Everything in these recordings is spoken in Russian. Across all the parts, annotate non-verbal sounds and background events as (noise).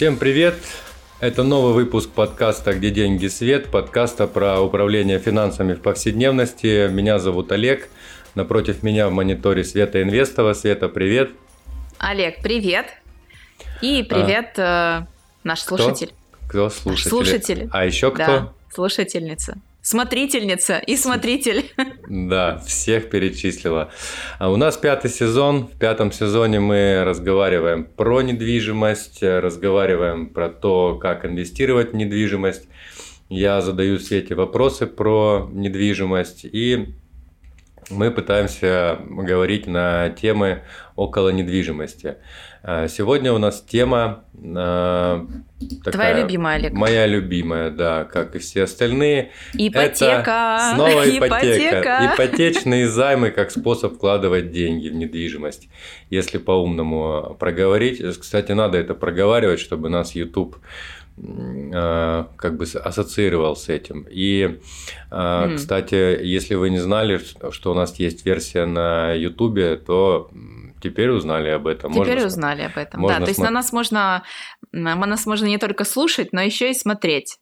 Всем привет! Это новый выпуск подкаста «Где деньги свет», подкаста про управление финансами в повседневности. Меня зовут Олег. Напротив меня в мониторе Света Инвестова. Света, привет! Олег, привет! И привет, а, наш слушатель. Кто слушатель? Наш слушатель. А еще кто? Да, слушательница. Смотрительница и смотритель. Да, всех перечислила. А у нас пятый сезон. В пятом сезоне мы разговариваем про недвижимость, разговариваем про то, как инвестировать в недвижимость. Я задаю Свете вопросы про недвижимость и мы пытаемся говорить на темы около недвижимости. А, сегодня у нас тема э, такая, Твоя любимая, Олег. Моя любимая, да, как и все остальные. Ипотека. Это снова ипотека. ипотека. Ипотечные займы как способ вкладывать деньги в недвижимость. Если по-умному проговорить. Кстати, надо это проговаривать, чтобы нас YouTube Э, как бы ассоциировал с этим. И, mm. кстати, если вы не знали, что у нас есть версия на Ютубе, то теперь узнали об этом. Теперь можно узнали об этом. Можно да, то есть на нас можно, на нас можно не только слушать, но еще и смотреть.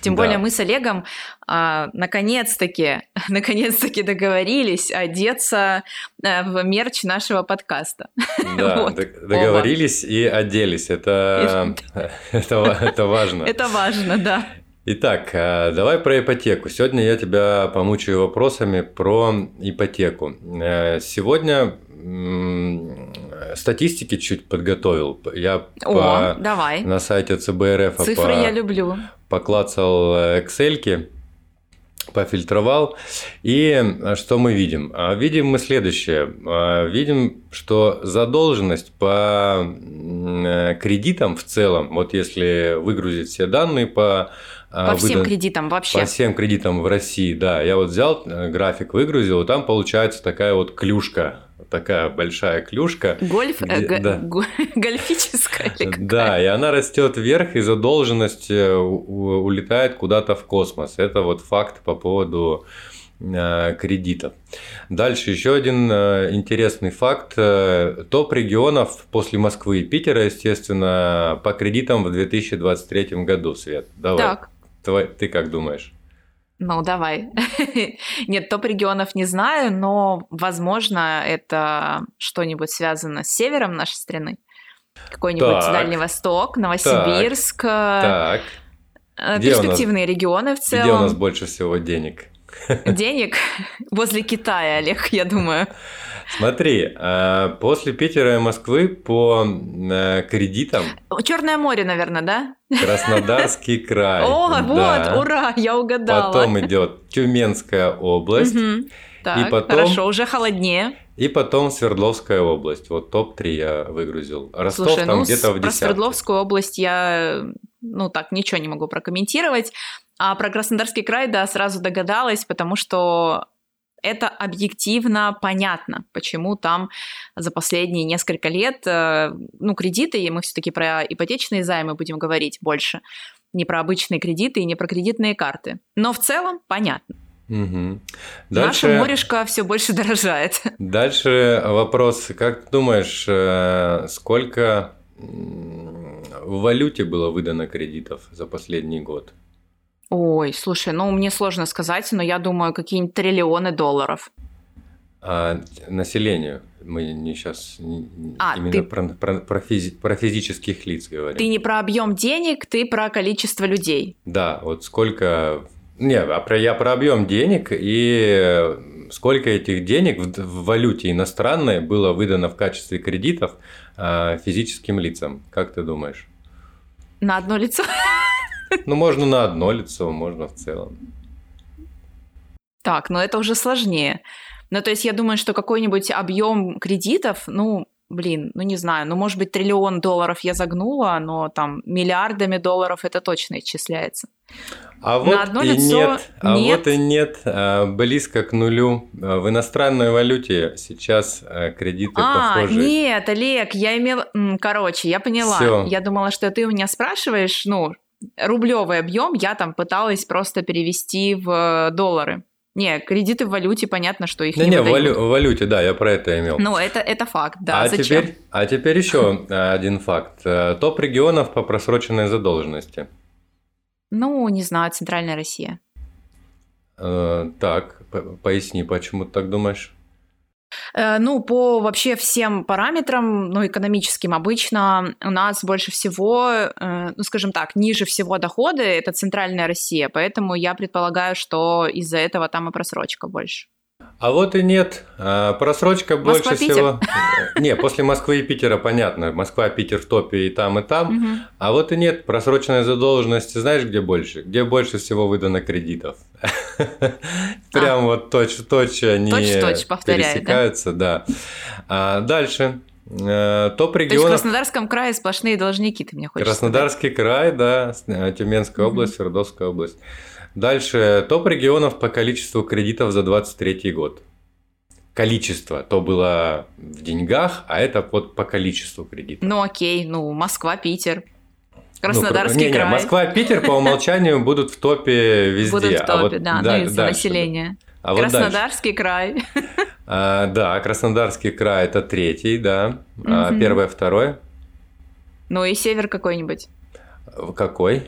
Тем да. более мы с Олегом а, наконец-таки, (laughs) наконец-таки договорились одеться а, в мерч нашего подкаста. (laughs) Да, вот. договорились Оба. и оделись. Это, (laughs) это, это важно. Это важно, да. Итак, а, давай про ипотеку. Сегодня я тебя помучаю вопросами про ипотеку. Э, сегодня статистики чуть подготовил. Я О, по, давай. на сайте ЦБРФ Цифры по, я люблю. поклацал Excel, пофильтровал. И что мы видим? А, видим мы следующее. А, видим, что задолженность по кредитам в целом, вот если выгрузить все данные по по выдан... всем кредитам вообще. По всем кредитам в России, да. Я вот взял э, график, выгрузил, и там получается такая вот клюшка такая большая клюшка. Гольф, э, где, э, да. (laughs) гольфическая? (laughs) Да, и она растет вверх, и задолженность э, улетает куда-то в космос. Это вот факт по поводу э, кредитов. Дальше еще один интересный факт. Топ регионов после Москвы и Питера, естественно, по кредитам в 2023 году, Свет. Давай. Так. Твой, ты как думаешь? Ну, давай. (laughs) Нет, топ регионов не знаю, но, возможно, это что-нибудь связано с севером нашей страны. Какой-нибудь так, Дальний Восток, Новосибирск. Так. так. Э, перспективные нас, регионы в целом. Где у нас больше всего денег? (laughs) Денег? Возле Китая, Олег, я думаю. Смотри, э, после Питера и Москвы по э, кредитам... Черное море, наверное, да? Краснодарский (laughs) край. О, да. вот, ура, я угадала. Потом идет Тюменская область. Угу. Так, и потом... хорошо, уже холоднее. И потом Свердловская область. Вот топ-3 я выгрузил. Ростов Слушай, там ну, где-то в десятке. Про Свердловскую область я, ну так, ничего не могу прокомментировать. А про Краснодарский край, да, сразу догадалась, потому что это объективно понятно, почему там за последние несколько лет, э, ну, кредиты, и мы все-таки про ипотечные займы будем говорить больше, не про обычные кредиты и не про кредитные карты. Но в целом понятно. Угу. Дальше, Наша морешка все больше дорожает. Дальше вопрос, как ты думаешь, э, сколько в валюте было выдано кредитов за последний год? Ой, слушай, ну мне сложно сказать, но я думаю, какие-нибудь триллионы долларов. А населению мы не сейчас а, именно ты... про, про, про, физи, про физических лиц говорим. Ты не про объем денег, ты про количество людей. Да, вот сколько. Не, а про, я про объем денег и сколько этих денег в, в валюте иностранной было выдано в качестве кредитов а, физическим лицам. Как ты думаешь? На одно лицо? (laughs) Ну, можно на одно лицо, можно в целом. Так, но это уже сложнее. Ну, то есть я думаю, что какой-нибудь объем кредитов, ну, блин, ну не знаю, ну, может быть, триллион долларов я загнула, но там миллиардами долларов это точно исчисляется. А вот На одно и лицо нет, а нет. вот и нет, а, близко к нулю. А, в иностранной валюте сейчас а, кредиты а, похожи. нет, Олег, я имела... Короче, я поняла. Всё. Я думала, что ты у меня спрашиваешь, ну, рублевый объем я там пыталась просто перевести в доллары. Не, кредиты в валюте, понятно, что их не, не, не, в, выдают. валю- в валюте, да, я про это имел. Ну, это, это факт, да, а, зачем? теперь, а теперь еще один факт. Э, Топ регионов по просроченной задолженности. Ну, не знаю, Центральная Россия. Э, Так, поясни, почему ты так думаешь? Э, Ну, по вообще всем параметрам, ну, экономическим обычно, у нас больше всего, э, ну, скажем так, ниже всего доходы – это центральная Россия, поэтому я предполагаю, что из-за этого там и просрочка больше. А вот и нет. А, Просрочка больше Москва, Питер? всего. (laughs) Не, после Москвы и Питера понятно. Москва, Питер в топе и там, и там. Мгм. А вот и нет. Просроченной задолженности знаешь, где больше? Где больше всего выдано кредитов? (laughs) Прям вот точь-в-точь они А. Точь-в-точь повторяет, да? пересекаются, да. А Дальше. Э, Топ То есть в регионов. Краснодарском крае сплошные должники, ты мне хочешь Краснодарский край, да, э, Тюменская Мгм. область, Свердловская область. Дальше топ регионов по количеству кредитов за 23 год. Количество, то было в деньгах, а это вот по количеству кредитов. Ну, окей, ну, Москва, Питер, Ну, Краснодарский не, не, край. Москва, Питер по умолчанию будут в топе везде. Будут в а топе, вот да, да- ну, из-за дальше, населения. А вот дальше. Краснодарский край. А, да, Краснодарский край это третий, да. А Мгм. первое, второе. Ну и север какой-нибудь. Какой?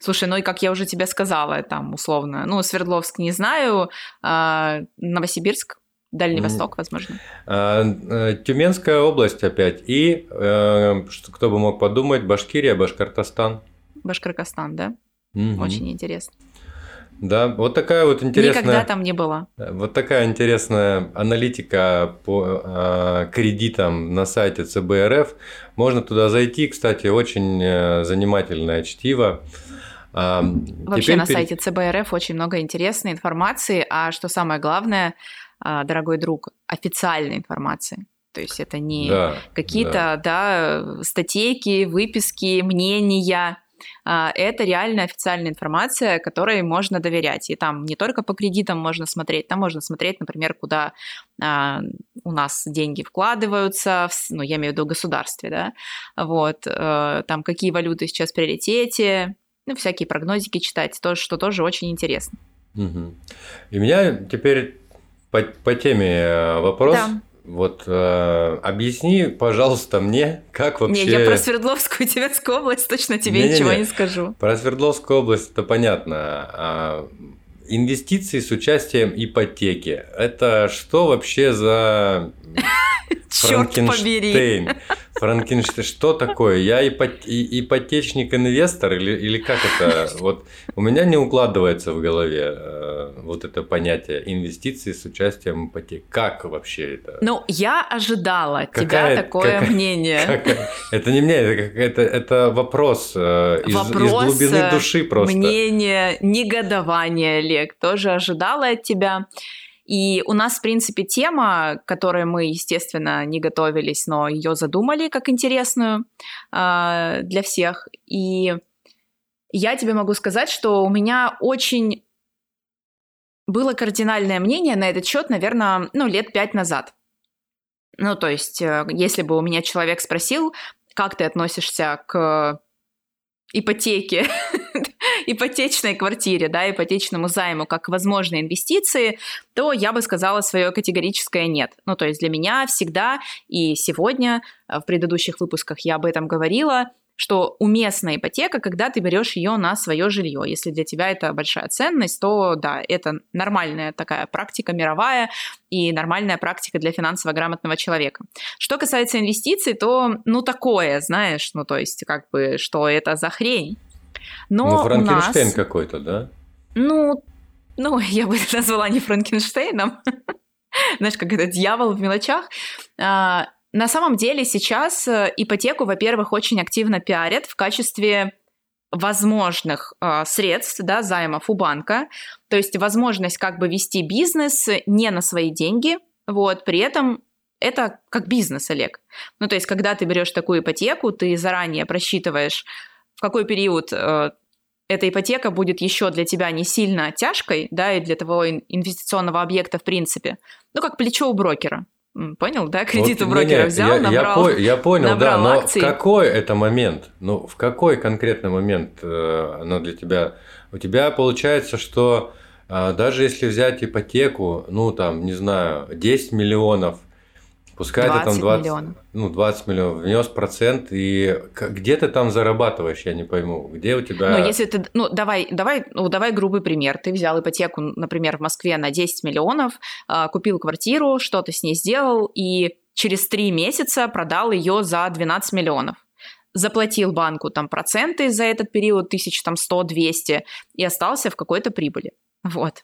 Слушай, ну и как я уже тебе сказала, там условно, ну, Свердловск не знаю, а, Новосибирск, Дальний М. Восток, возможно. А, э, Тюменская область опять. И, э, кто бы мог подумать, Башкирия, Башкортостан. Башкоркостан, да? Мгм. Очень интересно. Да, вот такая вот интересная, Никогда там не была. вот такая интересная аналитика по э, кредитам на сайте ЦБРФ. Можно туда зайти, кстати, очень э, занимательное чтиво. А, Вообще теперь на пере- сайте ЦБРФ очень много интересной информации, а что самое главное, а, дорогой друг, официальной информации. То есть это не Да, какие-то, да, статейки, выписки, мнения. А, Это реально официальная информация, которой можно доверять. И там не только по кредитам можно смотреть, там можно смотреть, например, куда а, у нас деньги вкладываются, в ну, я имею в виду государстве, да, вот, э, там какие валюты сейчас в приоритете, ну, всякие прогнозики читать, то, что тоже очень интересно. Мгм. И у меня теперь по, по теме э, вопрос. Да. Вот э, объясни, пожалуйста, мне, как вообще... Не, я про Свердловскую и Тюменскую область точно тебе Не-не-не. ничего не скажу. Про Свердловскую область это понятно. А инвестиции с участием ипотеки. Это что вообще за Черт побери. Франкенштейн? Франкенштейн. Что такое? Я ипотечник-инвестор или, или как это? Вот у меня не укладывается в голове э, вот это понятие инвестиции с участием ипотеки. Как вообще это? Ну, я ожидала Какая- тебя такое какая- мнение. (laughs) Как- Это не мне, это, как- это, это вопрос, э, из, из Вопрос, глубины э, души просто. Мнение, негодование, Олег, тоже ожидала от тебя. И у нас, в принципе, тема, которой мы, естественно, не готовились, но ее задумали как интересную а, для всех. И я тебе могу сказать, что у меня очень было кардинальное мнение на этот счет, наверное, ну, лет пять назад. Ну, то есть, э, если бы у меня человек спросил, как ты относишься к ипотеке, (laughs) ипотечной квартире, да, ипотечному займу как к возможной инвестиции, то я бы сказала свое категорическое нет. Ну, то есть для меня всегда и сегодня, э, в предыдущих выпусках я об этом говорила, что уместная ипотека, когда ты берешь ее на свое жилье. Если для тебя это большая ценность, то да, это нормальная такая практика мировая и нормальная практика для финансово грамотного человека. Что касается инвестиций, то ну такое, знаешь, ну то есть как бы что это за хрень. Но ну, Франкенштейн нас, какой-то, да? ну, ну, (laughs) я бы это назвала не Франкенштейном. (laughs) Знаешь, как это дьявол в мелочах. А, на самом деле сейчас э, ипотеку, во-первых, очень активно пиарят в качестве возможных э, средств, да, займов у банка. То есть возможность как бы вести бизнес не на свои деньги, вот, при этом это как бизнес, Олег. Ну, то есть, когда ты берешь такую ипотеку, ты заранее просчитываешь, в какой период э, эта ипотека будет еще для тебя не сильно тяжкой, да, и для ин- инвестиционного объекта в принципе. Ну, как плечо у брокера. Понял, да? (laughs) Кредит Вот, у брокера взял, я, я набрал. по- я понял, да, набрал но акций. в какой это момент? Ну, в какой конкретный момент э, оно для тебя? У тебя получается, что А даже если взять ипотеку, ну там, не знаю, 10 миллионов, пускай ты там 20, миллионов. ну 20 миллионов, внес процент, и где ты там зарабатываешь, я не пойму, где у тебя... Ну если ты, ну давай, давай, ну давай грубый пример, ты взял ипотеку, например, в Москве на 10 миллионов, а, купил квартиру, что-то с ней сделал, и через 3 месяца продал ее за 12 миллионов заплатил банку там проценты за этот период, тысяч там 100-200, и остался в какой-то прибыли. Вот.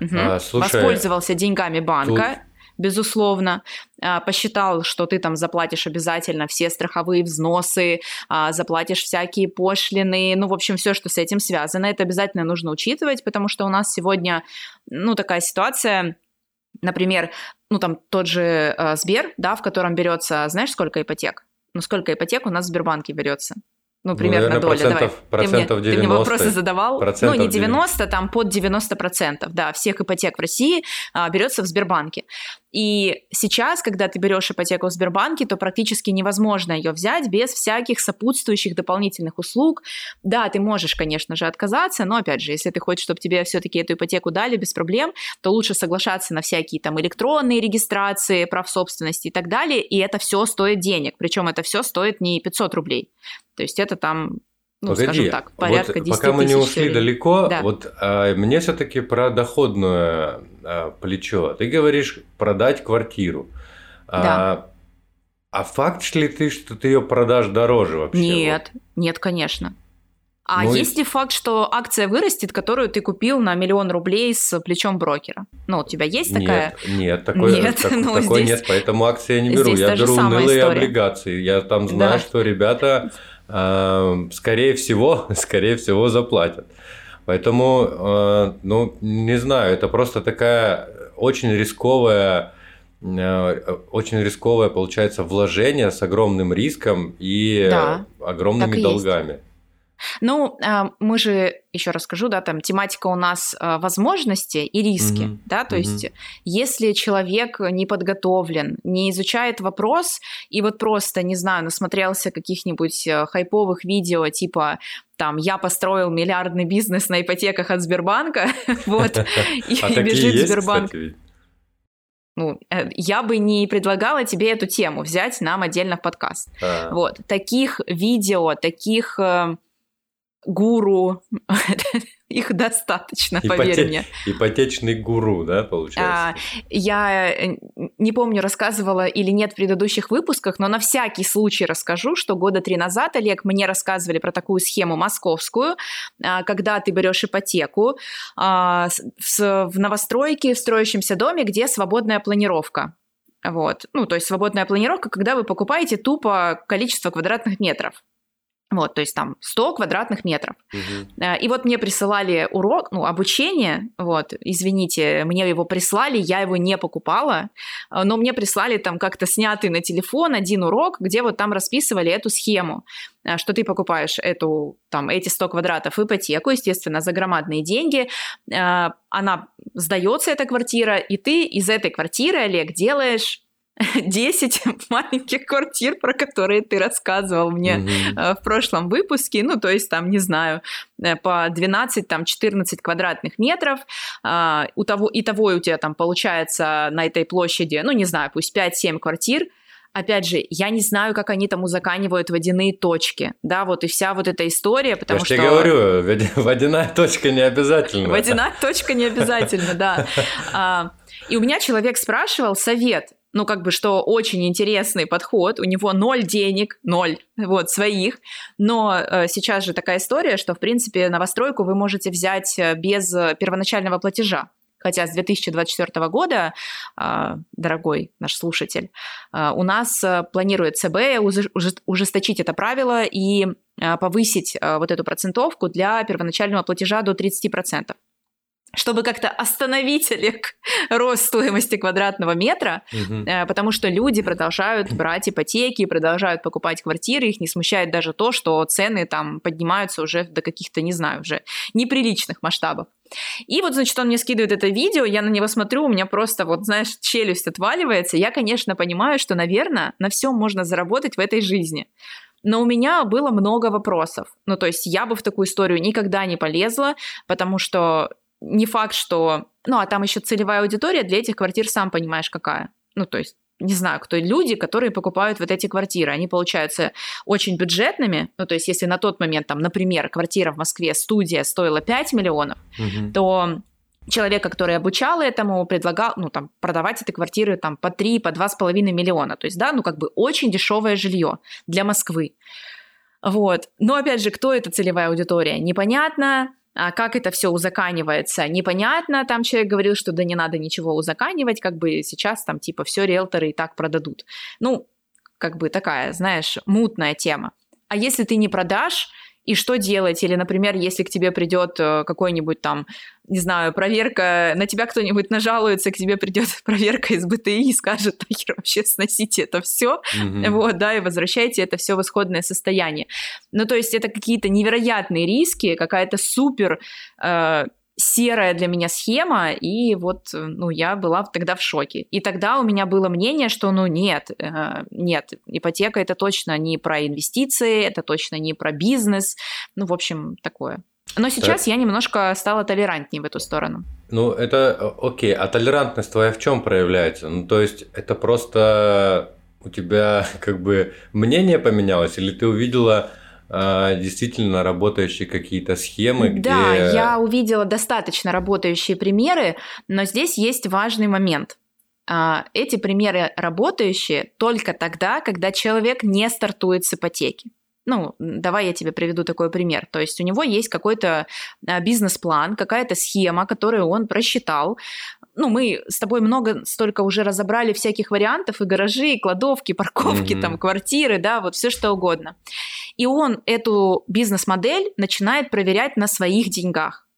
Угу. А, слушай, Воспользовался деньгами банка. Безусловно, а, посчитал, что ты там заплатишь обязательно все страховые взносы, а, заплатишь всякие пошлины, ну, в общем, все, что с этим связано, это обязательно нужно учитывать, потому что у нас сегодня, ну, такая ситуация, например, ну, там тот же э, Сбер, да, в котором берется, знаешь, сколько ипотек? Ну, сколько ипотек у нас в Сбербанке берется? Ну, примерно ну, наверное, доля. Давай. Процентов ты, мне, 90, ты мне вопросы задавал. Ну, не 90, 90, там под 90%, да, всех ипотек в России а, берется в Сбербанке. И сейчас, когда ты берешь ипотеку в Сбербанке, то практически невозможно ее взять без всяких сопутствующих дополнительных услуг. Да, ты можешь, конечно же, отказаться, но опять же, если ты хочешь, чтобы тебе все-таки эту ипотеку дали без проблем, то лучше соглашаться на всякие там электронные регистрации прав собственности и так далее, и это все стоит денег. Причем это все стоит не 500 рублей. То есть это там ну, Погоди, скажем так, порядка вот 10 пока мы не ушли рублей. далеко, да. вот а, мне все-таки про доходное а, плечо. Ты говоришь продать квартиру. А, да. А, а факт ли ты, что ты ее продашь дороже вообще? Нет, вот? нет, конечно. А ну, есть ли факт, что акция вырастет, которую ты купил на миллион рублей с плечом брокера? Ну, у тебя есть такая? Нет, нет, такой, нет, так, ну, такой здесь, нет, поэтому акции я не беру. Я беру унылые облигации. Я там знаю, да. что ребята скорее всего, (laughs) скорее всего заплатят. Поэтому, э, ну, не знаю, это просто такая очень рисковая, э, очень рисковое получается вложение с огромным риском и да, огромными долгами. Есть. Ну, а, мы же, еще расскажу, да, там тематика у нас а, возможности и риски, mm-hmm. да, то mm-hmm. есть если человек не подготовлен, не изучает вопрос и вот просто, не знаю, насмотрелся каких-нибудь э, хайповых видео типа там, я построил миллиардный бизнес на ипотеках от Сбербанка, (laughs) вот, (laughs) и а бежит Сбербанк. Ну, э, я бы не предлагала тебе эту тему взять нам отдельно в подкаст. А. Вот, таких видео, таких э, гуру, (laughs) их достаточно, Ипоте... поверь мне. Ипотечный гуру, да, получается? А, я э, не помню, рассказывала или нет в предыдущих выпусках, но на всякий случай расскажу, что года три назад, Олег, мне рассказывали про такую схему московскую, а, когда ты берешь ипотеку а, в новостройке, в строящемся доме, где свободная планировка. Вот. Ну, то есть свободная планировка, когда вы покупаете тупо количество квадратных метров. Вот, то есть там 100 квадратных метров. Угу. И вот мне присылали урок, ну, обучение, вот, извините, мне его прислали, я его не покупала, а, но мне прислали там как-то снятый на телефон один урок, где вот там расписывали эту схему, а, что ты покупаешь эту, там, эти 100 квадратов ипотеку, естественно, за громадные деньги, она сдается, эта квартира, и ты из этой квартиры, Олег, делаешь (laughs) 10 (laughs) маленьких квартир, про которые ты рассказывал мне mm-hmm. в прошлом выпуске. Ну, то есть там, не знаю, э, по 12, там 14 квадратных метров. А, у того, и того у тебя там получается на этой площади, ну, не знаю, пусть 5-7 квартир. Опять же, я не знаю, как они там узаканивают водяные точки, да, вот и вся вот эта история, потому я что... Я говорю, (laughs) водяная точка не обязательно. Водяная точка не обязательно, да. А, и у меня человек спрашивал совет, ну, как бы, что очень интересный подход, у него ноль денег, ноль, вот, своих, но э, сейчас же такая история, что, в принципе, новостройку вы можете взять э, без первоначального платежа, хотя с 2024 года, э, дорогой наш слушатель, э, у нас э, планирует ЦБ ужесточить это правило и э, повысить э, вот эту процентовку для первоначального платежа до 30% чтобы как-то остановить, (laughs) Олег, рост стоимости квадратного метра, угу. потому что люди продолжают брать ипотеки, продолжают покупать квартиры, их не смущает даже то, что цены там поднимаются уже до каких-то, не знаю, уже неприличных масштабов. И вот, значит, он мне скидывает это видео, я на него смотрю, у меня просто, вот, знаешь, челюсть отваливается. Я, конечно, понимаю, что, наверное, на всем можно заработать в этой жизни. Но у меня было много вопросов. Ну, то есть я бы в такую историю никогда не полезла, потому что не факт, что... Ну, а там еще целевая аудитория для этих квартир, сам понимаешь, какая. Ну, то есть не знаю, кто люди, которые покупают вот эти квартиры. Они получаются очень бюджетными. Ну, то есть, если на тот момент, там, например, квартира в Москве, студия стоила 5 миллионов, угу. то человека, который обучал этому, предлагал, ну, там, продавать эти квартиры там по 3, по 2,5 миллиона. То есть, да, ну, как бы очень дешевое жилье для Москвы. Вот. Но, опять же, кто эта целевая аудитория? Непонятно. А как это все узаканивается, непонятно. Там человек говорил, что да не надо ничего узаканивать, как бы сейчас там типа все риэлторы и так продадут. Ну, как бы такая, знаешь, мутная тема. А если ты не продашь, и что делать. Или, например, если к тебе придет э, какой-нибудь там, не знаю, проверка, на тебя кто-нибудь нажалуется, к тебе придет (laughs) проверка из БТИ и скажет, нахер вообще сносите это все, mm-hmm. вот, да, и возвращайте это все в исходное состояние. Ну, то есть это какие-то невероятные риски, какая-то супер э, серая для меня схема, и вот, ну, я была тогда в шоке. И тогда у меня было мнение, что, ну, нет, э, нет, ипотека это точно не про инвестиции, это точно не про бизнес, ну, в общем, такое. Но сейчас так. я немножко стала толерантнее в эту сторону. Ну, это окей, а толерантность твоя в чем проявляется? Ну, то есть это просто у тебя (laughs) как бы мнение поменялось, или ты увидела действительно работающие какие-то схемы, где... Да, я увидела достаточно работающие примеры, но здесь есть важный момент. А, эти примеры работающие только тогда, когда человек не стартует с ипотеки. Ну, давай я тебе приведу такой пример. То есть у него есть какой-то а, бизнес-план, какая-то схема, которую он просчитал. Ну, мы с тобой много столько уже разобрали всяких вариантов, и гаражи, и кладовки, парковки, mm-hmm. там, квартиры, да, вот все что угодно. И он эту бизнес-модель начинает проверять на своих деньгах.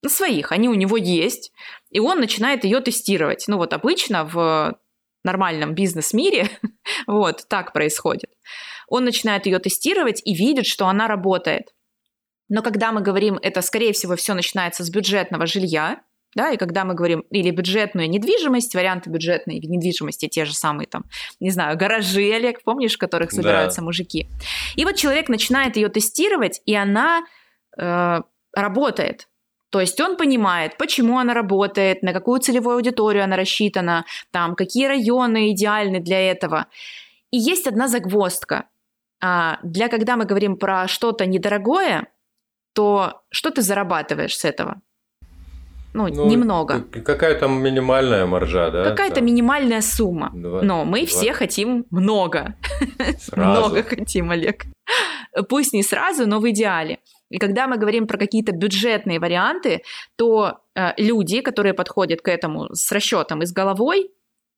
На своих, они у него есть, и он начинает ее тестировать. Ну вот обычно в нормальном бизнес-мире (laughs) вот так происходит. Он начинает ее тестировать и видит, что она работает. Но когда мы говорим, это, скорее всего, все начинается с бюджетного жилья, да, и когда мы говорим или бюджетную недвижимость, варианты бюджетной недвижимости, те же самые там, не знаю, гаражи, Олег, помнишь, в которых собираются да. мужики. И вот человек начинает ее тестировать, и она э, работает. То есть он понимает, почему она работает, на какую целевую аудиторию она рассчитана, там, какие районы идеальны для этого. И есть одна загвоздка. А, для когда мы говорим про что-то недорогое, то что ты зарабатываешь с этого? Ну, ну немного. Какая там минимальная маржа, да? Какая-то там... минимальная сумма. Два, Но мы два. все хотим много. много хотим, Олег. Пусть не сразу, но в идеале. И когда мы говорим про какие-то бюджетные варианты, то э, люди, которые подходят к этому с расчетом и с головой,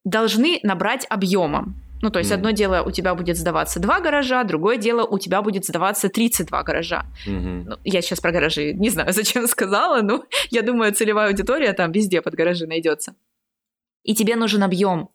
должны набрать объемом. Ну, то есть mm. одно дело у тебя будет сдаваться два гаража, другое дело у тебя будет сдаваться 32 гаража. Mm-hmm. Ну, я сейчас про гаражи не знаю, (laughs) зачем сказала, но я думаю, целевая аудитория там везде под гаражи найдется. И тебе нужен объем.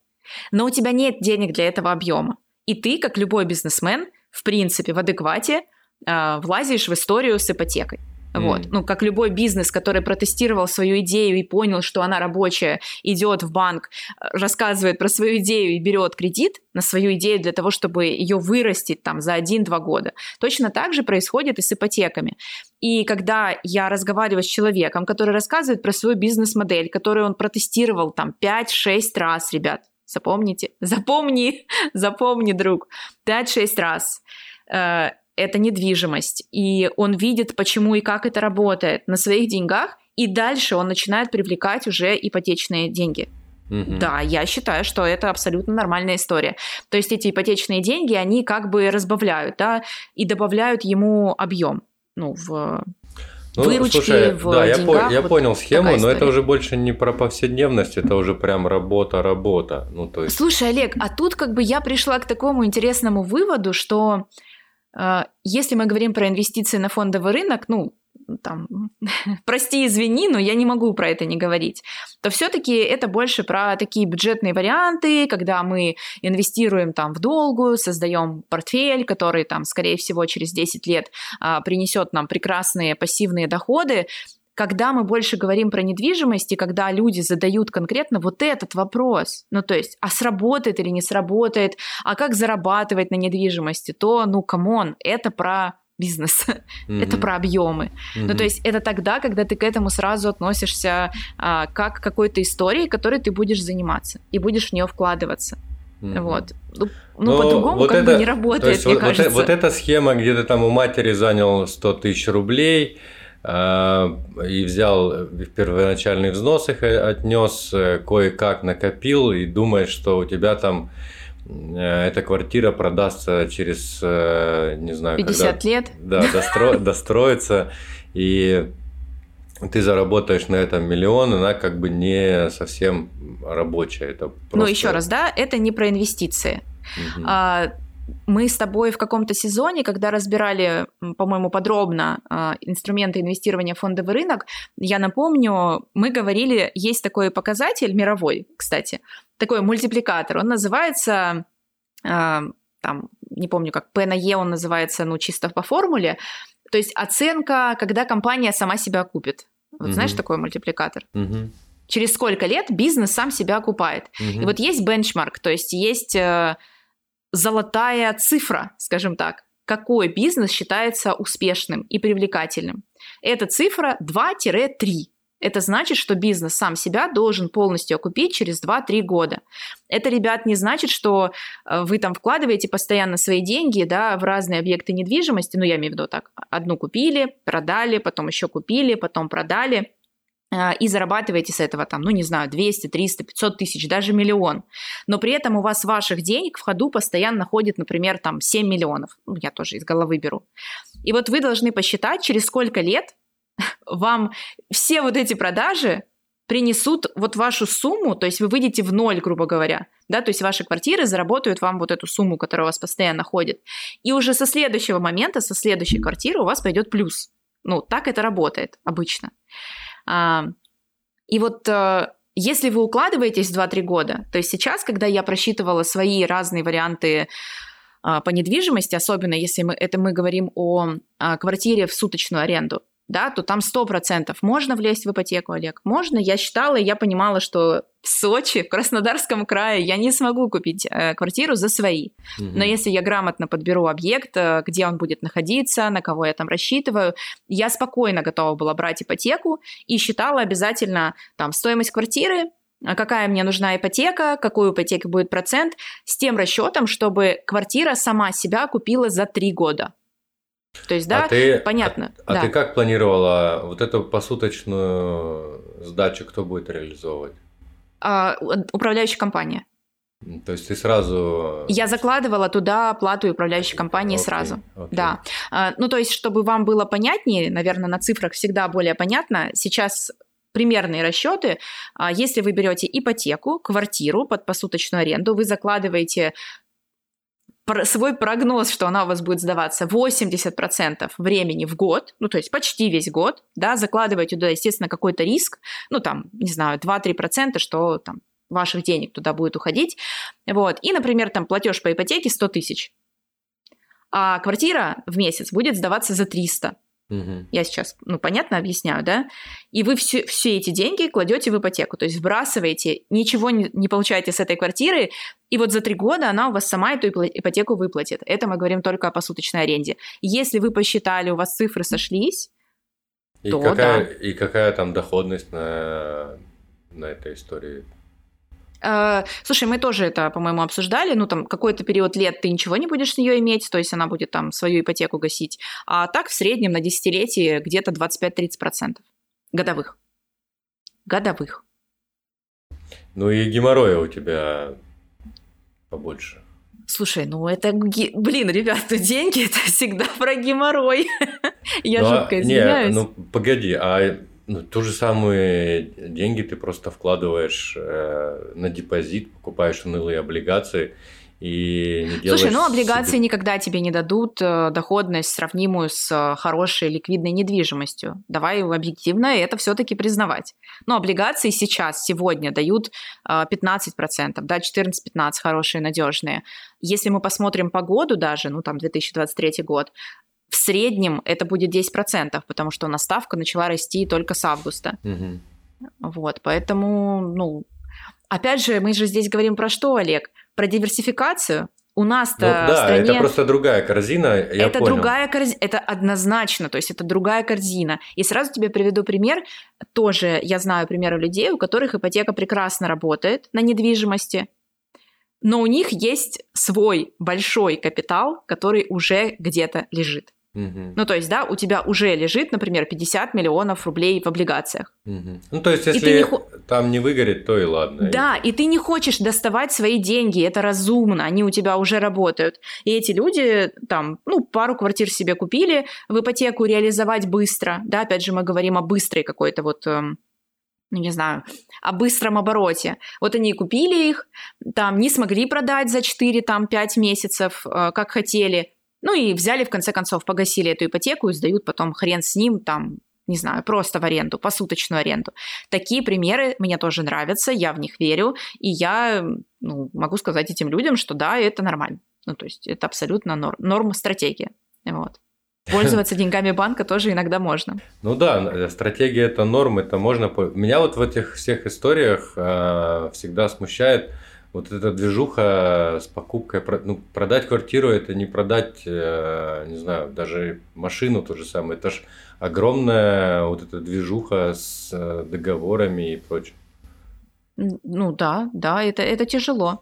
Но у тебя нет денег для этого объема. И ты, как любой бизнесмен, в принципе, в адеквате э, влазишь в историю с ипотекой. Вот. Ну, как любой бизнес, который протестировал свою идею и понял, что она рабочая, идет в банк, рассказывает про свою идею и берет кредит на свою идею для того, чтобы ее вырастить там за 1-2 года. Точно так же происходит и с ипотеками. И когда я разговариваю с человеком, который рассказывает про свою бизнес-модель, которую он протестировал там 5-6 раз, ребят, запомните, запомни, (laughs) запомни, друг, 5-6 раз, э, это недвижимость, и он видит, почему и как это работает на своих деньгах, и дальше он начинает привлекать уже ипотечные деньги. Угу. Да, я считаю, что это абсолютно нормальная история. То есть эти ипотечные деньги, они как бы разбавляют, да, и добавляют ему объем, ну, в ну, выручки, слушай, в да, деньгах. Я, по- я понял схему, но это уже больше не про повседневность, это уже прям работа-работа. Ну, то есть... Слушай, Олег, а тут как бы я пришла к такому интересному выводу, что если мы говорим про инвестиции на фондовый рынок, ну, там, (laughs) прости, извини, но я не могу про это не говорить, то все-таки это больше про такие бюджетные варианты, когда мы инвестируем там в долгую, создаем портфель, который там, скорее всего, через 10 лет а, принесет нам прекрасные пассивные доходы, когда мы больше говорим про недвижимость, и когда люди задают конкретно вот этот вопрос, ну то есть, а сработает или не сработает, а как зарабатывать на недвижимости, то, ну, come on, это про бизнес, mm-hmm. (laughs) это про объемы. Mm-hmm. Ну, то есть это тогда, когда ты к этому сразу относишься а, как к какой-то истории, которой ты будешь заниматься и будешь в нее вкладываться. Mm-hmm. Вот. Ну, ну по-другому вот как это, бы не работает, есть, мне вот, кажется. Вот, вот эта схема, где ты там у матери занял 100 тысяч рублей, и взял в первоначальный взнос их э, отнес, э, кое-как накопил и думаешь, что у тебя там э, эта квартира продастся через, не знаю, 50 когда, лет. Да, достро, (laughs) достроится, и ты заработаешь на этом миллион, она как бы не совсем рабочая. Это просто... Ну, еще раз, да, это не про инвестиции. Угу. А, мы с тобой в каком-то сезоне, когда разбирали, по-моему, подробно э, инструменты инвестирования в фондовый рынок, я напомню, мы говорили, есть такой показатель мировой, кстати, такой мультипликатор, он называется, э, там, не помню, как P на E он называется, ну, чисто по формуле, то есть оценка, когда компания сама себя купит. Вот угу. знаешь такой мультипликатор? Угу через сколько лет бизнес сам себя окупает. Угу. И вот есть бенчмарк, то есть есть э, золотая цифра, скажем так, какой бизнес считается успешным и привлекательным. Эта цифра 2-3. Это значит, что бизнес сам себя должен полностью окупить через 2-3 года. Это, ребят, не значит, что э, вы там вкладываете постоянно свои деньги да, в разные объекты недвижимости. Ну, я имею в виду так, одну купили, продали, потом еще купили, потом продали. А, и зарабатываете с этого там, ну не знаю, 200, 300, 500 тысяч, даже миллион. Но при этом у вас ваших денег в ходу постоянно ходит, например, там 7 миллионов. Ну, я тоже из головы беру. И вот вы должны посчитать, через сколько лет (laughs) вам все вот эти продажи принесут вот вашу сумму, то есть вы выйдете в ноль, грубо говоря, да, то есть ваши квартиры заработают вам вот эту сумму, которая у вас постоянно ходит. И уже со следующего момента, со следующей квартиры у вас пойдет плюс. Ну, так это работает обычно. А, и вот э, если вы укладываетесь в 2-3 года, то есть сейчас, когда я просчитывала свои разные варианты а, по недвижимости, особенно если мы, это мы говорим о а, квартире в суточную аренду, да, то там 100% можно влезть в ипотеку, Олег? Можно. Я считала, и я понимала, что в Сочи, в Краснодарском крае я не смогу купить э, квартиру за свои. Угу. Но если я грамотно подберу объект, э, где он будет находиться, на кого я там рассчитываю, я спокойно готова была брать ипотеку и считала обязательно там стоимость квартиры, а какая мне нужна ипотека, какой у ипотеки будет процент, с тем расчетом, чтобы квартира сама себя купила за три года. То есть, да, а ты, понятно. А, да. а ты как планировала вот эту посуточную сдачу, кто будет реализовывать? А, управляющая компания. То есть ты сразу... Я закладывала туда плату управляющей компании okay, сразу. Okay. Да. А, ну, то есть, чтобы вам было понятнее, наверное, на цифрах всегда более понятно, сейчас примерные расчеты. А, если вы берете ипотеку, квартиру под посуточную аренду, вы закладываете свой прогноз, что она у вас будет сдаваться. 80% времени в год, ну, то есть почти весь год, да, закладываете туда, естественно, какой-то риск, ну, там, не знаю, 2-3%, что там ваших денег туда будет уходить, вот, и, например, там платеж по ипотеке 100 тысяч, а квартира в месяц будет сдаваться за 300, Угу. Я сейчас, ну, понятно объясняю, да? И вы все, все эти деньги кладете в ипотеку, то есть вбрасываете, ничего не, не получаете с этой квартиры, и вот за три года она у вас сама эту ипотеку выплатит. Это мы говорим только о посуточной аренде. Если вы посчитали, у вас цифры сошлись, и то какая, да. И какая там доходность на, на этой истории? Э, слушай, мы тоже это, по-моему, обсуждали. Ну, там, какой-то период лет ты ничего не будешь с нее иметь, то есть она будет там свою ипотеку гасить. А так в среднем на десятилетие где-то 25-30% годовых. Годовых. Ну и геморроя у тебя побольше. Слушай, ну это, блин, ребята, деньги это всегда про геморрой. (laughs) Я ну, а, жутко извиняюсь. Не, ну погоди, а ну, ту же самые деньги ты просто вкладываешь э, на депозит, покупаешь унылые облигации и не делаешь... Слушай, ну облигации себе... никогда тебе не дадут э, доходность, сравнимую с э, хорошей ликвидной недвижимостью. Давай объективно это все-таки признавать. Но облигации сейчас, сегодня дают 15%, э, да, 14-15 хорошие, надежные. Если мы посмотрим по году даже, ну там 2023 год, в среднем это будет 10%, потому что у нас ставка начала расти только с августа. Угу. Вот, поэтому, ну, опять же, мы же здесь говорим про что, Олег? Про диверсификацию. у нас-то ну, да, стране... это просто другая корзина, я это понял. другая корзина, это однозначно, то есть это другая корзина. И сразу тебе приведу пример. Тоже я знаю примеры людей, у которых ипотека прекрасно работает на недвижимости, но у них есть свой большой капитал, который уже где-то лежит. Мгм. Ну, то есть, да, у тебя уже лежит, например, 50 миллионов рублей в облигациях. Мгм. Ну, то есть, И если не там не выгорит, то и ладно. Да, и ты не хочешь доставать свои деньги, это разумно, они у тебя уже работают. И эти люди там, ну, пару квартир себе купили в ипотеку, реализовать быстро, да, опять же мы говорим о быстрой какой-то вот, эм, ну, не знаю, о быстром обороте. Вот они купили их, там, не смогли продать за 4, там, 5 месяцев, э, как хотели, ну, и взяли, в конце концов, погасили эту ипотеку и сдают потом хрен с ним, там, не знаю, просто в аренду, посуточную аренду. Такие примеры мне тоже нравятся, я в них верю, и я ну, могу сказать этим людям, что да, это нормально. Ну, то есть это абсолютно норм, норм стратегия. Вот. (laughs) Пользоваться деньгами банка тоже иногда можно. Ну да, стратегия это норм, это можно. Меня вот в этих всех историях э, всегда смущает вот эта движуха с покупкой. Ну, продать квартиру это не продать, э, не знаю, даже машину то же самое. Это ж огромная вот эта движуха с э, договорами и прочим. Ну да, да, это, это тяжело.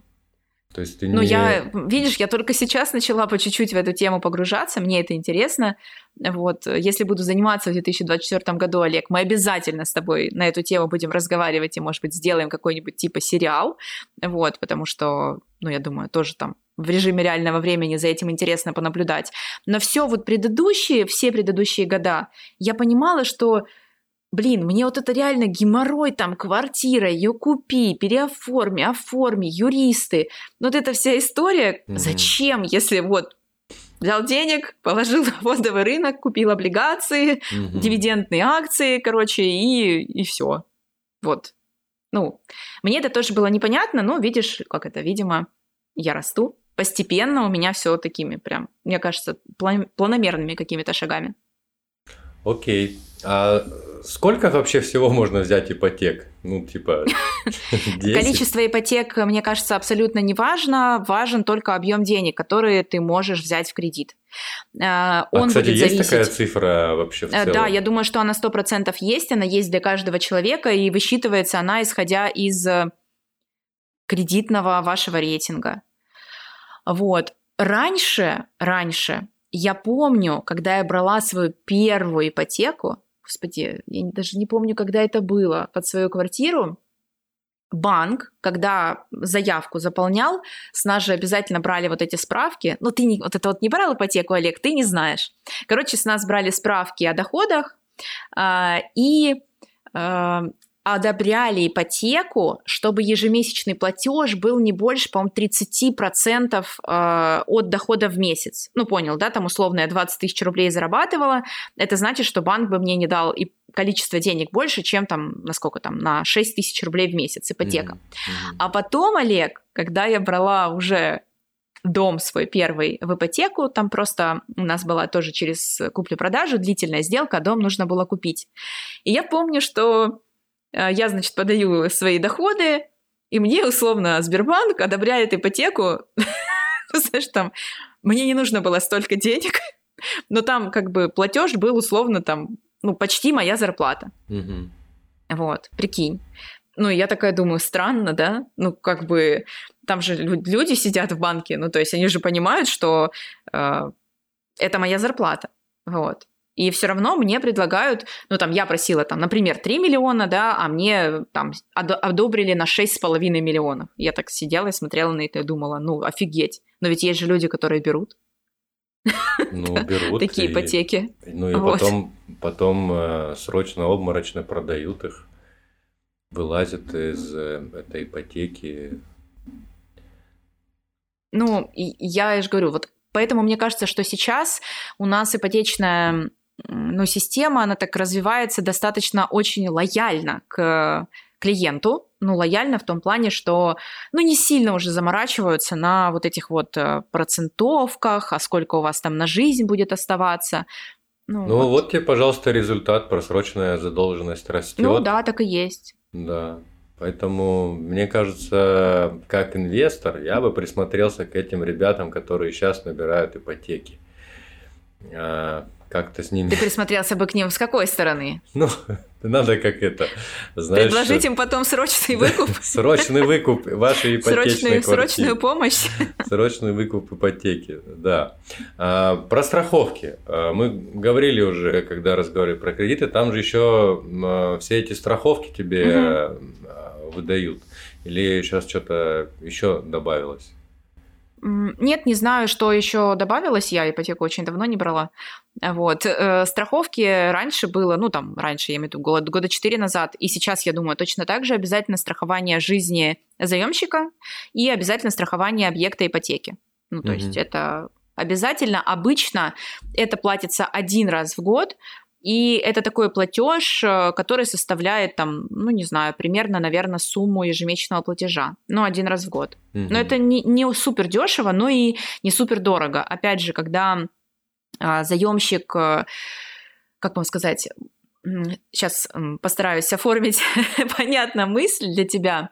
То есть ты Ну, не... я, видишь, я только сейчас начала по чуть-чуть в эту тему погружаться, мне это интересно. Вот, если буду заниматься в 2024 году, Олег, мы обязательно с тобой на эту тему будем разговаривать и, может быть, сделаем какой-нибудь типа сериал, вот, потому что, ну, я думаю, тоже там в режиме реального времени за этим интересно понаблюдать. Но все вот предыдущие, все предыдущие года, я понимала, что Блин, мне вот это реально геморрой, там, квартира, ее купи, переоформи, оформи, юристы. Вот эта вся история, Мгм. зачем, если вот взял денег, положил на фондовый рынок, купил облигации, Мгм. дивидендные акции, короче, и, и все. Вот. Ну, мне это тоже было непонятно, но видишь, как это, видимо, я расту. Постепенно у меня все такими прям, мне кажется, план- планомерными какими-то шагами. Окей. А сколько вообще всего можно взять ипотек? Ну, типа, (laughs) 10? Количество ипотек, мне кажется, абсолютно не важно. Важен только объем денег, которые ты можешь взять в кредит. Э, А, Он кстати, будет есть зависеть... такая цифра вообще в Э, целом? Да, я думаю, что она 100% есть, она есть для каждого человека, и высчитывается она, исходя из э, кредитного вашего рейтинга. Вот. Раньше, раньше, я помню, когда я брала свою первую ипотеку, господи, я даже не помню, когда это было, под свою квартиру, банк, когда заявку заполнял, с нас же обязательно брали вот эти справки. Ну, ты не, вот это вот не брал ипотеку, Олег, ты не знаешь. Короче, с нас брали справки о доходах а, и а, одобряли ипотеку, чтобы ежемесячный платеж был не больше, по-моему, 30% а, от дохода в месяц. Ну, понял, да, там условно я 20 тысяч рублей зарабатывала, это значит, что банк бы мне не дал и количество денег больше, чем там, на сколько там, на 6 тысяч рублей в месяц ипотека. Мгм. А потом, Олег, когда я брала уже дом свой первый в ипотеку, там просто у нас была тоже через куплю-продажу длительная сделка, а дом нужно было купить. И я помню, что э, я, значит, подаю свои доходы, и мне условно Сбербанк одобряет ипотеку. (laughs) Знаешь, там мне не нужно было столько денег, (laughs) но там как бы платеж был условно там, ну, почти моя зарплата. Вот, прикинь. Ну, я такая думаю, странно, да? Ну, как бы там же лю- люди сидят в банке, ну, то есть они же понимают, что э, это моя зарплата, вот. И все равно мне предлагают, ну, там, я просила, там, например, 3 миллиона, да, а мне там одо- одобрили на 6,5 миллионов. Я так сидела и смотрела на это и думала, ну, офигеть. Но ведь есть же люди, которые берут Ну, (laughs) берут. такие ипотеки. Ну и потом, потом э, срочно, обморочно продают их, вылазят из э, этой ипотеки. Ну, я же говорю, вот поэтому мне кажется, что сейчас у нас ипотечная ну, система, она так развивается достаточно очень лояльно к клиенту, ну, лояльно в том плане, что, ну, не сильно уже заморачиваются на вот этих вот э, процентовках, а сколько у вас там на жизнь будет оставаться. Ну, Ну вот тебе, пожалуйста, результат. Просроченная задолженность растет. Ну, да, так и есть. Да. Поэтому, мне кажется, как инвестор, я бы присмотрелся к этим ребятам, которые сейчас набирают ипотеки. А, как-то с ними... Ты присмотрелся бы к ним с какой стороны? Ну, надо как это, знаешь... Предложить им потом срочный (laughs) выкуп? Срочный выкуп вашей (laughs) ипотечной Срочную помощь? (laughs) Срочный выкуп ипотеки, да. А, про страховки. А, мы говорили уже, когда разговаривали про кредиты, там же еще все эти страховки тебе выдают. Или сейчас что-то еще добавилось? Нет, не знаю, что еще добавилось. Я ипотеку очень давно не брала. Вот. Э, страховки раньше было, ну там раньше, я имею в виду года, года 4 назад, и сейчас, я думаю, точно так же обязательно страхование жизни заемщика и обязательно страхование объекта ипотеки. Ну, то mm-hmm. есть это обязательно. Обычно это платится один раз в год, и это такой платеж, э, который составляет там, ну не знаю, примерно, наверное, сумму ежемесячного платежа. Ну, один раз в год. Mm-hmm. Но это не, не супер дешево, но и не супер дорого. Опять же, когда а, заемщик, э, как вам сказать, сейчас постараюсь оформить (laughs) понятно мысль для тебя.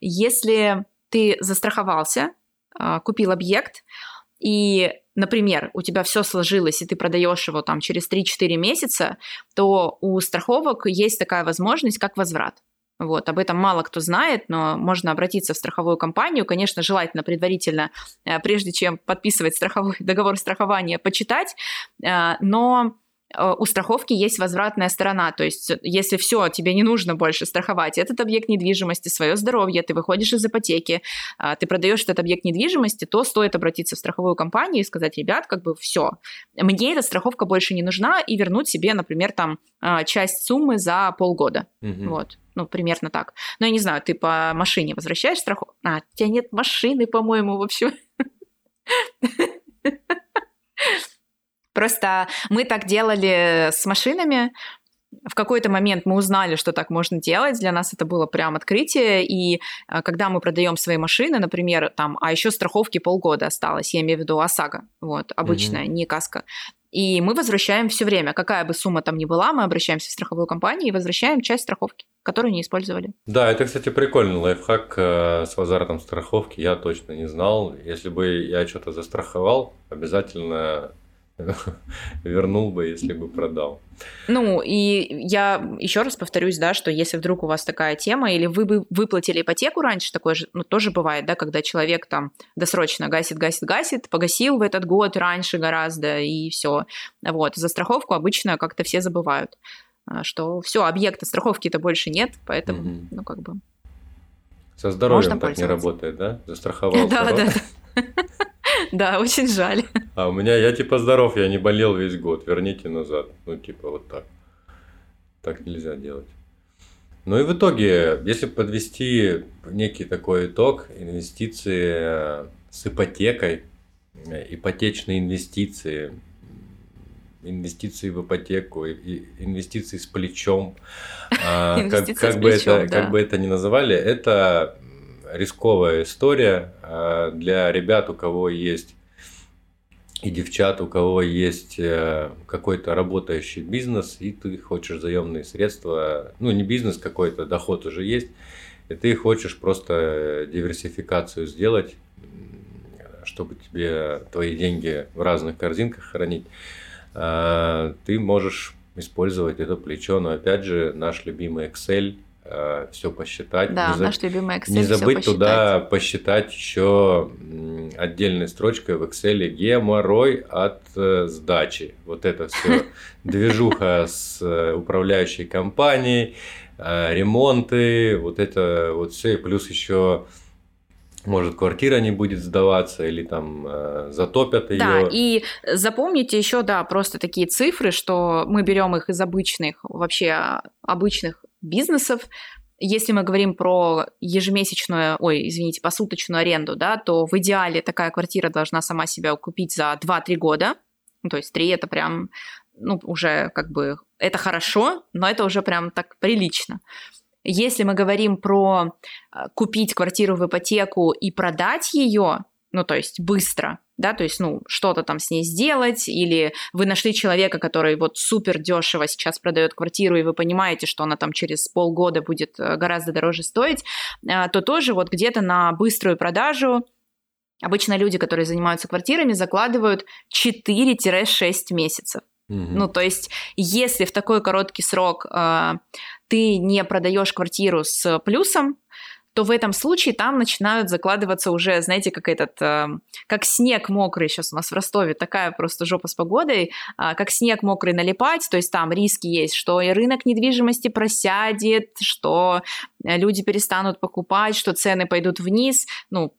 Если ты застраховался, а, купил объект, и, например, у тебя все сложилось, и ты продаешь его там через 3-4 месяца, то у страховок есть такая возможность, как возврат. Вот, об этом мало кто знает, но можно обратиться в страховую компанию. Конечно, желательно предварительно, э, прежде чем подписывать страховой договор страхования, почитать. Э, но у страховки есть возвратная сторона. То есть, если все, тебе не нужно больше страховать этот объект недвижимости, свое здоровье, ты выходишь из ипотеки, а, ты продаешь этот объект недвижимости, то стоит обратиться в страховую компанию и сказать, ребят, как бы все, мне эта страховка больше не нужна, и вернуть себе, например, там а, часть суммы за полгода. Угу. Вот. Ну, примерно так. Но я не знаю, ты по машине возвращаешь страховку? А, у тебя нет машины, по-моему, в общем. (laughs) Просто мы так делали с машинами, в какой-то момент мы узнали, что так можно делать. Для нас это было прям открытие. И э, когда мы продаем свои машины, например, там, а еще страховки полгода осталось, я имею в виду ОСАГО, вот, обычная, mm-hmm. не каска. И мы возвращаем все время, какая бы сумма там ни была, мы обращаемся в страховую компанию и возвращаем часть страховки, которую не использовали. Да, это, кстати, прикольный лайфхак э, с возвратом страховки. Я точно не знал. Если бы я что-то застраховал, обязательно (laughs) вернул бы, если бы продал. Ну, и я еще раз повторюсь, да, что если вдруг у вас такая тема, или вы бы выплатили ипотеку раньше, такое же, ну, тоже бывает, да, когда человек там досрочно гасит, гасит, гасит, погасил в этот год раньше гораздо, и все. Вот, за страховку обычно как-то все забывают, а, что все, объекта страховки-то больше нет, поэтому, угу. ну, как бы... Со здоровьем так не работает, да? (laughs) Застраховал. Да, да. Да, очень жаль. А у меня, я типа здоров, я не болел весь год, верните назад. Ну, типа вот так. Так нельзя делать. Ну и в итоге, если подвести некий такой итог, инвестиции э, с ипотекой, э, ипотечные инвестиции, инвестиции в ипотеку, инвестиции с плечом, а, (laughs) как, как, бы это, как бы это ни называли, это рисковая история а, для ребят, у кого есть и девчат, у кого есть э, какой-то работающий бизнес, и ты хочешь заемные средства, ну не бизнес какой-то, доход уже есть, и ты хочешь просто диверсификацию сделать, чтобы тебе твои деньги в разных корзинках хранить, а, ты можешь использовать это плечо, но опять же наш любимый Excel – э, все посчитать. Да, не наш любимый Excel. Не забыть туда посчитать еще отдельной строчкой в Excel геморрой от э, сдачи. Вот это все (laughs) движуха с э, управляющей компанией, э, ремонты, вот это вот все, и плюс еще может, квартира не будет сдаваться или там э, затопят ее. Да, и запомните еще, да, просто такие цифры, что мы берем их из обычных, вообще обычных бизнесов. Если мы говорим про ежемесячную, ой, извините, посуточную аренду, да, то в идеале такая квартира должна сама себя купить за 2-3 года. Ну, то есть 3 это прям, ну, уже как бы, это хорошо, но это уже прям так прилично. Если мы говорим про э, купить квартиру в ипотеку и продать ее, ну, то есть быстро, да, то есть, ну, что-то там с ней сделать, или вы нашли человека, который вот супер дешево сейчас продает квартиру, и вы понимаете, что она там через полгода будет э, гораздо дороже стоить, э, то тоже вот где-то на быструю продажу обычно люди, которые занимаются квартирами, закладывают 4-6 месяцев. Mm-hmm. Ну, то есть, если в такой короткий срок э, ты не продаешь квартиру с плюсом, то в этом случае там начинают закладываться уже, знаете, как этот, э, как снег мокрый сейчас у нас в Ростове, такая просто жопа с погодой, э, как снег мокрый налипать, то есть там риски есть, что и рынок недвижимости просядет, что э, люди перестанут покупать, что цены пойдут вниз, ну,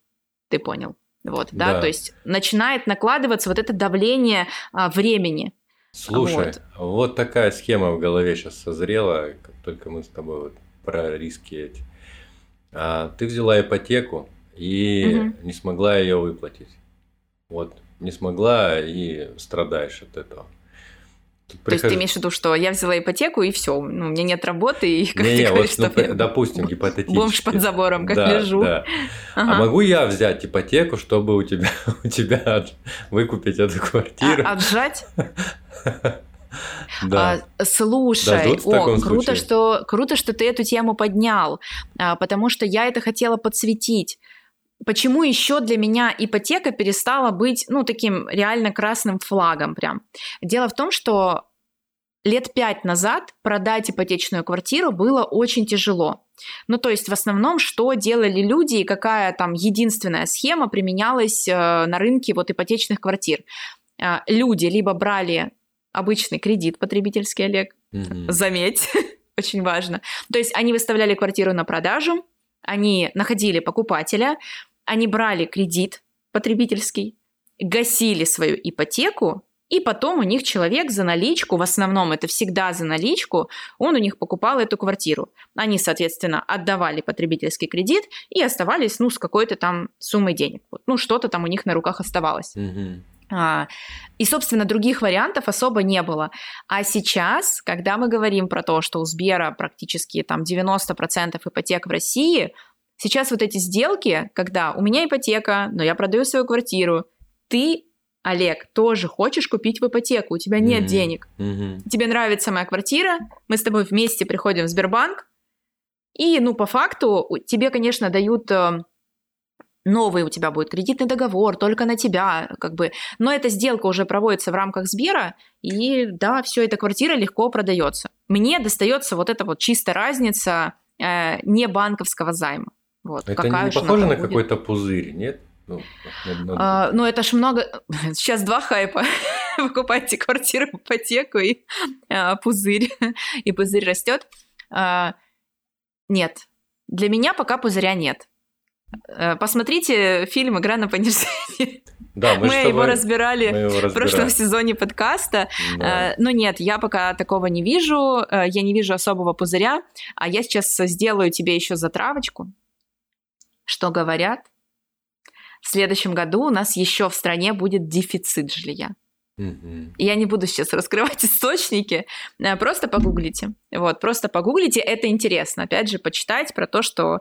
ты понял. Вот, да, да то есть начинает накладываться вот это давление а, времени. Слушай, вот. вот такая схема в голове сейчас созрела, как только мы с тобой вот про риски эти а, ты взяла ипотеку и угу. не смогла ее выплатить. Вот, не смогла и страдаешь от этого. Тут То есть ты имеешь в виду, что я взяла ипотеку и все, ну, у меня нет работы, и (laughs) как не, ты не, говоришь, вот, ну, допустим, гипотетически. Бомж под забором, как да, лежу. Да. А ага. А могу я взять ипотеку, чтобы у тебя, (laughs) у тебя выкупить эту квартиру? А, отжать? (laughs) Да. А, слушай, о, круто, что, круто, что ты эту тему поднял, а, потому что я это хотела подсветить. Почему еще для меня ипотека перестала быть, ну, таким реально красным флагом прям? Дело в том, что лет пять назад продать ипотечную квартиру было очень тяжело. Ну, то есть в основном, что делали люди и какая там единственная схема применялась э, на рынке вот ипотечных квартир. Э, люди либо брали обычный кредит потребительский, Олег, mm-hmm. заметь, (laughs) очень важно. То есть они выставляли квартиру на продажу, они находили покупателя, они брали кредит потребительский, гасили свою ипотеку, и потом у них человек за наличку, в основном это всегда за наличку, он у них покупал эту квартиру. Они, соответственно, отдавали потребительский кредит и оставались, ну, с какой-то там суммой денег. Ну, что-то там у них на руках оставалось. Mm-hmm. А, и, собственно, других вариантов особо не было. А сейчас, когда мы говорим про то, что у Сбера практически там 90% ипотек в России, сейчас вот эти сделки, когда у меня ипотека, но я продаю свою квартиру, ты Олег, тоже хочешь купить в ипотеку, у тебя нет mm-hmm. денег. Mm-hmm. Тебе нравится моя квартира, мы с тобой вместе приходим в Сбербанк, и, ну, по факту, тебе, конечно, дают э, новый у тебя будет кредитный договор только на тебя, как бы. Но эта сделка уже проводится в рамках Сбера, и да, все, эта квартира легко продается. Мне достается вот эта вот чистая разница э, не банковского займа. Вот, это какая не похоже на какой-то пузырь, нет? Ну, а, ну, это ж много... (laughs) Сейчас два хайпа. (laughs) Покупайте квартиру, ипотеку и а, пузырь. (laughs) и пузырь растет. А, нет. Для меня пока пузыря нет. Э, посмотрите фильм «Игра на понижение». Да, мы, мы, его разбирали мы его разбирали в прошлом сезоне подкаста. Да. Э, но нет, я пока такого не вижу. Э, я не вижу особого пузыря. А я сейчас сделаю тебе еще затравочку. Что говорят? В следующем году у нас еще в стране будет дефицит жилья. Угу. Я не буду сейчас (laughs) раскрывать источники, просто погуглите. Вот, просто погуглите, это интересно. Опять же, почитать про то, что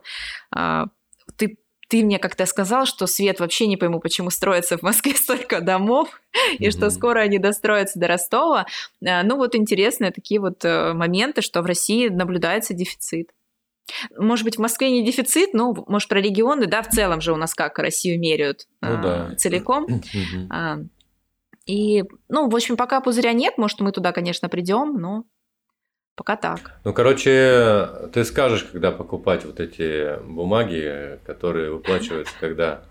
ты мне как-то сказал, что Свет вообще не пойму, почему строится в Москве (laughs) столько домов, mm-hmm. и что скоро они достроятся до Ростова. А, ну вот интересные такие вот э, моменты, что в России наблюдается дефицит. Может быть, в Москве не дефицит, но, может, про регионы, да, в целом же у нас как Россию меряют ну, а, да. целиком. Mm-hmm. А, и, ну, в общем, пока пузыря нет, может, мы туда, конечно, придем, но Пока так. Ну, короче, ты скажешь, когда покупать вот эти бумаги, которые выплачиваются, когда...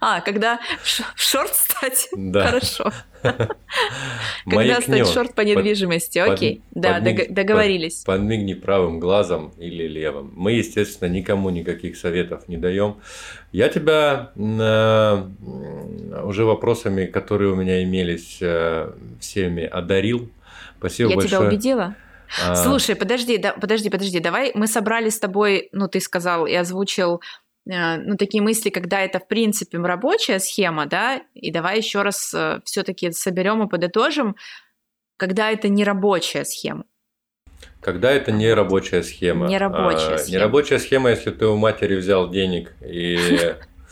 А, когда в шорт стать? Да. Хорошо. (laughs) Когда стать шорт по недвижимости, окей. Да, договорились. Подмигни правым глазом или левым. Мы, естественно, никому никаких советов не даем. Я тебя уже вопросами, которые у меня имелись, э, всеми одарил. Спасибо большое. Я тебя убедила? А. Слушай, подожди, да, подожди, подожди, давай мы собрали с тобой, ну ты сказал и озвучил э, ну, такие мысли, когда это, в принципе, рабочая схема, да, и давай еще раз э, все-таки соберем и подытожим, когда это не рабочая схема. Когда это не рабочая схема. Не рабочая а, схема. Не рабочая схема, если ты у матери взял денег и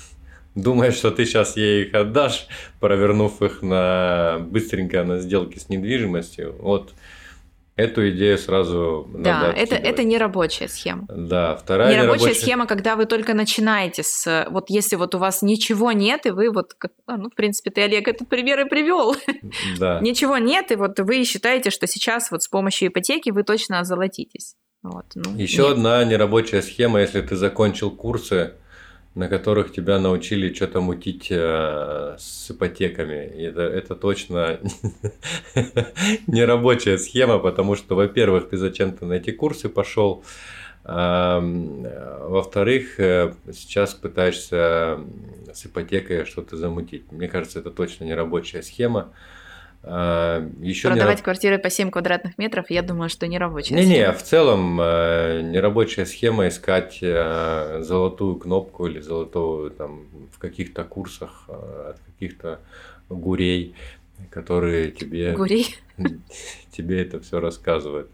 (laughs) думаешь, что ты сейчас ей их отдашь, провернув их на быстренько на сделке с недвижимостью. Вот Эту идею сразу да, надо это, это не рабочая схема. Да, вторая нерабочая нерабочая... схема, когда вы только начинаете с... Вот если вот у вас ничего нет, и вы вот... А, ну, в принципе, ты, Олег, этот пример и привел. Да. (laughs) ничего нет, и вот вы считаете, что сейчас вот с помощью ипотеки вы точно озолотитесь. Вот, ну, Еще нет. одна нерабочая схема, если ты закончил курсы, на которых тебя научили что-то мутить э, с ипотеками. Это, это точно (laughs) не рабочая схема, потому что, во-первых, ты зачем-то на эти курсы пошел, а, во-вторых, э, сейчас пытаешься с ипотекой что-то замутить. Мне кажется, это точно не рабочая схема. А, Еще Продавать не... квартиры по 7 квадратных метров, я думаю, что не рабочая не, схема. Не-не, в целом э, не рабочая схема искать э, золотую кнопку или золотую там в каких-то курсах э, от каких-то гурей, которые тебе... Гурей? (laughs) Тебе это все рассказывают.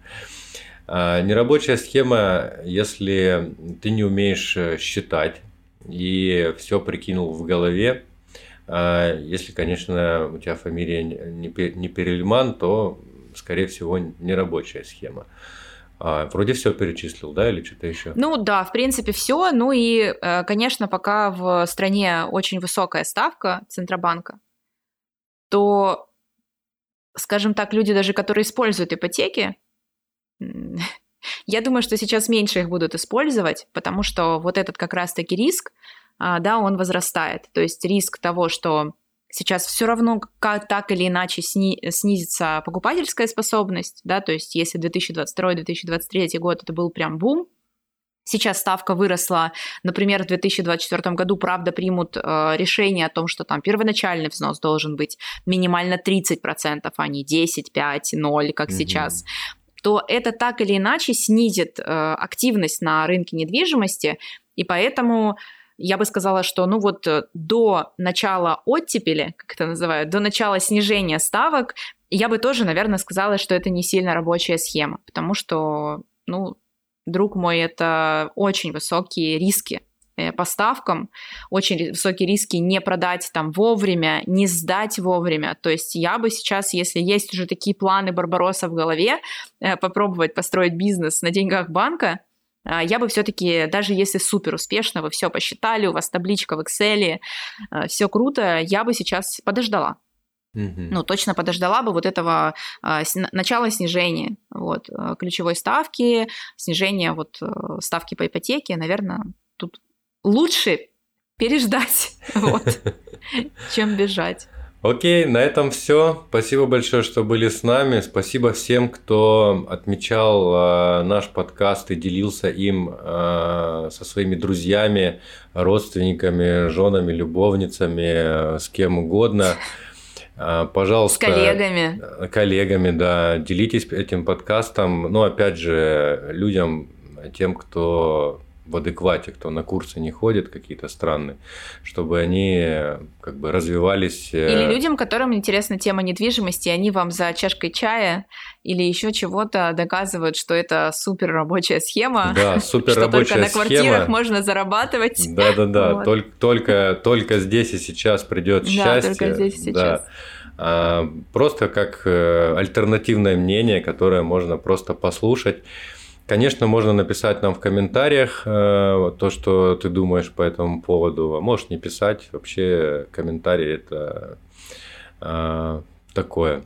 Нерабочая схема, если ты не умеешь считать и все прикинул в голове, если, конечно, у тебя фамилия не Перельман, то, скорее всего, не рабочая схема. А, вроде все перечислил, да, или что-то еще? Ну да, в принципе все. Ну и, э, конечно, пока в стране очень высокая ставка Центробанка, то, скажем так, люди даже, которые используют ипотеки, (laughs) я думаю, что сейчас меньше их будут использовать, потому что вот этот как раз-таки риск, а, да, он возрастает. То есть риск того, что сейчас все равно как, так или иначе сни, снизится покупательская способность, да, то есть если 2022-2023 год это был прям бум, Сейчас ставка выросла, например, в 2024 году, правда, примут э, решение о том, что там первоначальный взнос должен быть минимально 30%, а не 10, 5, 0, как mm-hmm. сейчас то это так или иначе снизит э, активность на рынке недвижимости, и поэтому я бы сказала, что ну вот э, до начала оттепели, как это называют, до начала снижения ставок, я бы тоже, наверное, сказала, что это не сильно рабочая схема, потому что, ну, друг мой, это очень высокие риски э, по ставкам, очень высокие риски не продать там вовремя, не сдать вовремя. То есть я бы сейчас, если есть уже такие планы Барбароса в голове, э, попробовать построить бизнес на деньгах банка, я бы все-таки, даже если супер успешно, вы все посчитали, у вас табличка в Excel, а, все круто, я бы сейчас подождала. Mm-hmm. Ну, точно подождала бы вот этого а, начала снижения вот, ключевой ставки, снижения вот, э, ставки по ипотеке, наверное, тут лучше переждать, (laughs) вот, чем бежать. Окей, на этом все. Спасибо большое, что были с нами. Спасибо всем, кто отмечал э, наш подкаст и делился им э, со своими друзьями, родственниками, женами, любовницами, э, с кем угодно. Э, пожалуйста. С коллегами. Коллегами, да. Делитесь этим подкастом. Ну, опять же, людям, тем, кто в адеквате, кто на курсы не ходит, какие-то странные, чтобы они как бы развивались. Э, или людям, которым интересна тема недвижимости, они вам за чашкой чая или еще чего-то доказывают, что это супер рабочая схема. Да, супер рабочая схема. Только на квартирах можно зарабатывать. Да, да, да. Только, только, только здесь и сейчас придет счастье. Да, только здесь и сейчас. А, просто как э, альтернативное мнение, которое можно просто послушать. Конечно, можно написать нам в комментариях э, то, что ты думаешь по этому поводу. Можешь не писать. Вообще комментарии это э, такое.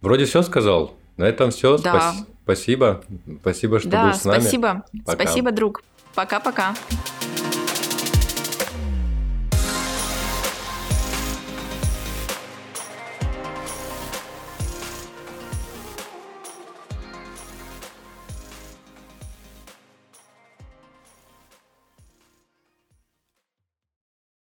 Вроде все сказал. На этом все. Да. Спасибо. Спасибо, что да, был с нами. Спасибо. Пока. Спасибо, друг. Пока-пока.